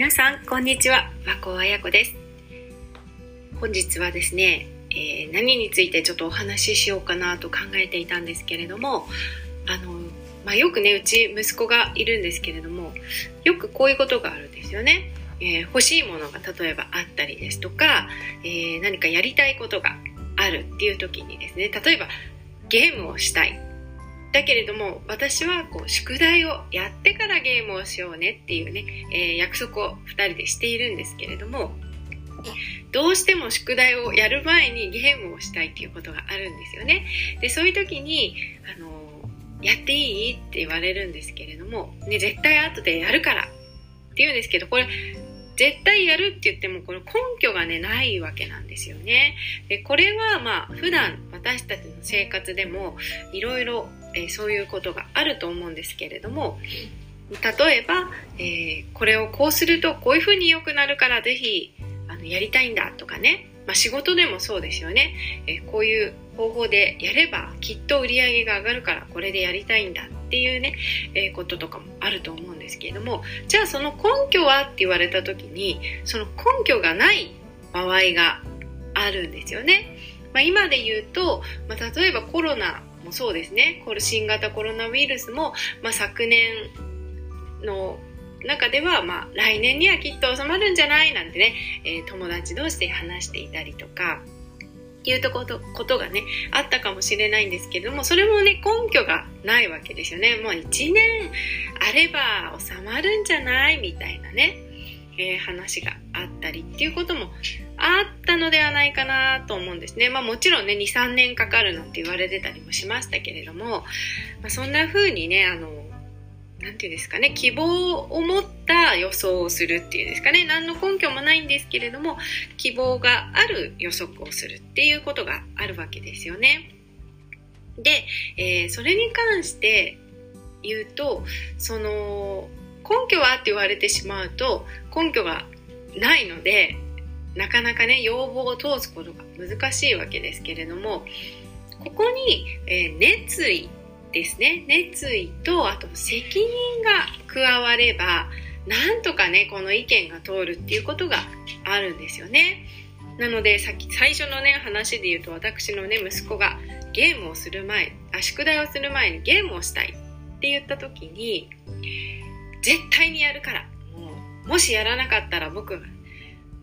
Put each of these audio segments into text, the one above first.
皆さんこんにちは。和光彩子です。本日はですね、えー、何についてちょっとお話ししようかなと考えていたんですけれどもあの、まあ、よくねうち息子がいるんですけれどもよくこういうことがあるんですよね、えー、欲しいものが例えばあったりですとか、えー、何かやりたいことがあるっていう時にですね例えばゲームをしたい。だけれども私はこう宿題をやってからゲームをしようねっていうね、えー、約束を2人でしているんですけれどもどうしても宿題をやる前にゲームをしたいっていうことがあるんですよね。でそういう時にあのやっていいって言われるんですけれども、ね、絶対後でやるからって言うんですけどこれ絶対やるって言ってもこれ根拠がねないわけなんですよね。でこれはまあ普段私たちの生活でもいろいろそういうことがあると思うんですけれども例えば、えー、これをこうするとこういうふうに良くなるからぜひあのやりたいんだとかね、まあ、仕事でもそうですよね、えー、こういう方法でやればきっと売り上げが上がるからこれでやりたいんだっていうね、えー、こととかもあると思うんですけれどもじゃあその根拠はって言われた時にその根拠がない場合があるんですよね。まあ、今で言うと、まあ、例えばコロナもそうですねこれ新型コロナウイルスも、まあ、昨年の中では、まあ、来年にはきっと収まるんじゃないなんてね、えー、友達同士で話していたりとかいうとことことがねあったかもしれないんですけどもそれもね根拠がないわけですよねもう1年あれば収まるんじゃないみたいなね、えー、話があったりっていうこともあったのではないかなと思うんですね。まあもちろんね、2、3年かかるなんて言われてたりもしましたけれども、まあ、そんな風にね、あの、なんていうんですかね、希望を持った予想をするっていうんですかね、何の根拠もないんですけれども、希望がある予測をするっていうことがあるわけですよね。で、えー、それに関して言うと、その、根拠はって言われてしまうと、根拠がないので、なかなかね要望を通すことが難しいわけですけれどもここに、えー、熱意ですね。熱意とあと責任が加わればなんとかねこの意見が通るっていうことがあるんですよね。なのでさっき最初のね話で言うと私のね息子がゲームをする前あ宿題をする前にゲームをしたいって言った時に絶対にやるから。もうもしやらなかったら僕が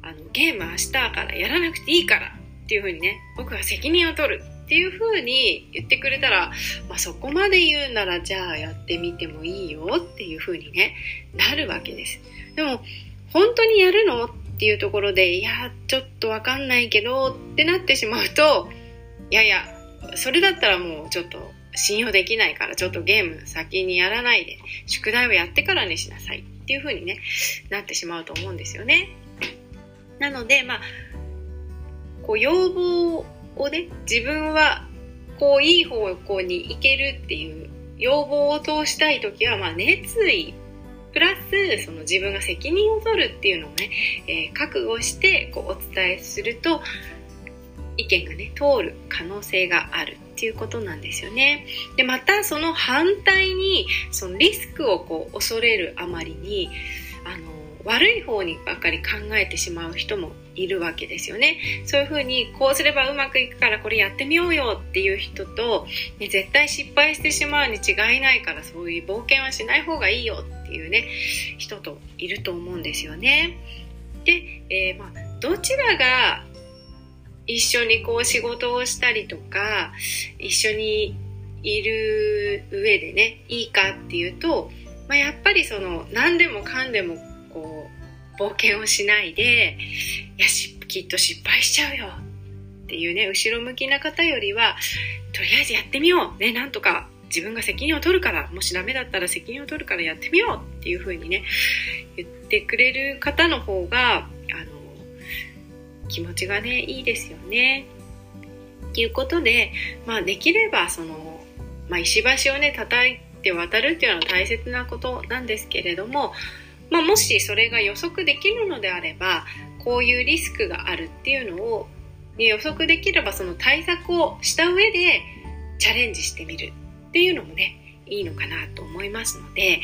あのゲーム明日からやらなくていいからっていう風にね僕が責任を取る。っていう風に言ってくれたら、まあ、そこまで言うならじゃあやってみてもいいよっていう風にねなるわけです。でも本当にやるのっていうところでいやちょっとわかんないけどってなってしまうといやいやそれだったらもうちょっと信用できないからちょっとゲーム先にやらないで宿題をやってからにしなさいっていう風にねなってしまうと思うんですよね。なので、まあ、こう要望をね、自分はこういい方向に行けるっていう要望を通したい時は、まあ、熱意プラスその自分が責任を取るっていうのをね、えー、覚悟してこうお伝えすると意見がね通る可能性があるっていうことなんですよね。でまたその反対にそのリスクをこう恐れるあまりに悪い方にばかり考えてしまう人もいるわけですよね。そういうふうにこうすればうまくいくからこれやってみようよっていう人と、ね、絶対失敗してしまうに違いないからそういう冒険はしない方がいいよっていうね人といると思うんですよね。で、えー、まあ、どちらが一緒にこう仕事をしたりとか一緒にいる上でねいいかっていうと、まあ、やっぱりその何でもかんでも冒険をしないでいやきっと失敗しちゃうよ。っていうね後ろ向きな方よりはとりあえずやってみようね。なんとか自分が責任を取るからもしダメだったら責任を取るからやってみよう。っていう風にね言ってくれる方の方があの気持ちがねいいですよね。ということで、まあ、できればその、まあ、石橋をね叩いて渡るっていうのは大切なことなんですけれどもまあ、もしそれが予測できるのであればこういうリスクがあるっていうのを予測できればその対策をした上でチャレンジしてみるっていうのもねいいのかなと思いますので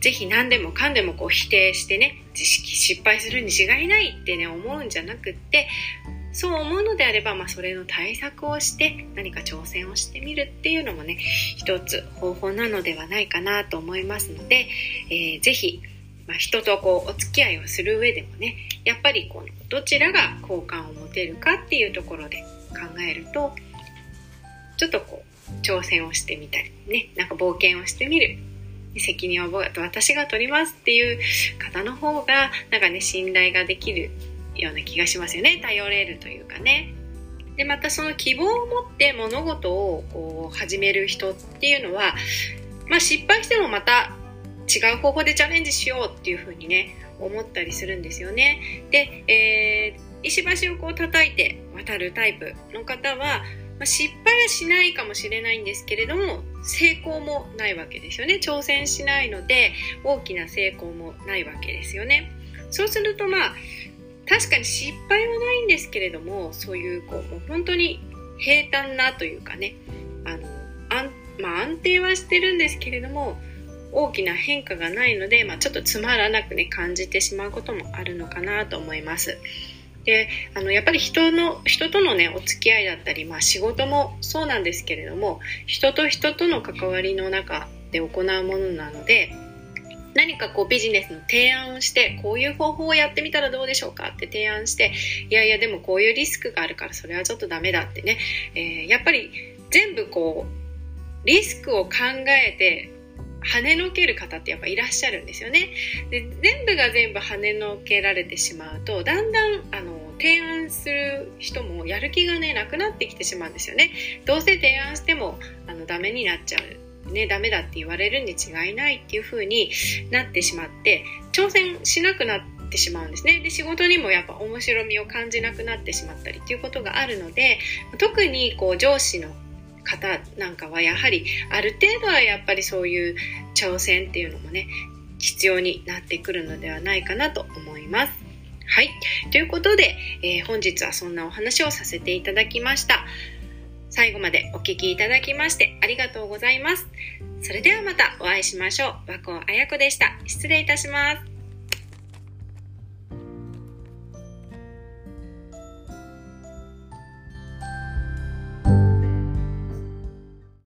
ぜひ何でもかんでもこう否定してね知識失敗するに違いないってね思うんじゃなくってそう思うのであれば、まあ、それの対策をして何か挑戦をしてみるっていうのもね一つ方法なのではないかなと思いますので、えー、ぜひ、まあ、人とこうお付き合いをする上でもねやっぱりこのどちらが好感を持てるかっていうところで考えるとちょっとこう挑戦をしてみたりねなんか冒険をしてみる。責任を私が取りますっていう方の方がなんかね信頼ができるような気がしますよね。頼れるというかね。でまたその希望を持って物事をこう始める人っていうのは、まあ、失敗してもまた違う方法でチャレンジしようっていうふうにね思ったりするんですよね。で、えー、石橋をこう叩いて渡るタイプの方はまあ、失敗はしないかもしれないんですけれども成功もないわけですよね。挑戦しないので大きな成功もないわけですよね。そうするとまあ確かに失敗はないんですけれどもそういうこうもう本当に平坦なというかねあの安,、まあ、安定はしてるんですけれども大きな変化がないので、まあ、ちょっとつまらなくね感じてしまうこともあるのかなと思います。であのやっぱり人の人とのねお付き合いだったり、まあ、仕事もそうなんですけれども人と人との関わりの中で行うものなので何かこうビジネスの提案をしてこういう方法をやってみたらどうでしょうかって提案していやいやでもこういうリスクがあるからそれはちょっとダメだってね、えー、やっぱり全部こうリスクを考えて跳ねのける方ってやっぱいらっしゃるんですよね。で全部が全部跳ねのけられてしまうとだんだんあの提案する人もやる気がねなくなってきてしまうんですよね。どうせ提案してもあのダメになっちゃう。ね、ダメだって言われるに違いないっていう風になってしまって挑戦しなくなってしまうんですねで仕事にもやっぱ面白みを感じなくなってしまったりっていうことがあるので特にこう上司の方なんかはやはりある程度はやっぱりそういう挑戦っていうのもね必要になってくるのではないかなと思います。はい。ということで、えー、本日はそんなお話をさせていただきました。最後までお聴きいただきましてありがとうございます。それではまたお会いしましょう。和光彩子でした。失礼いたします。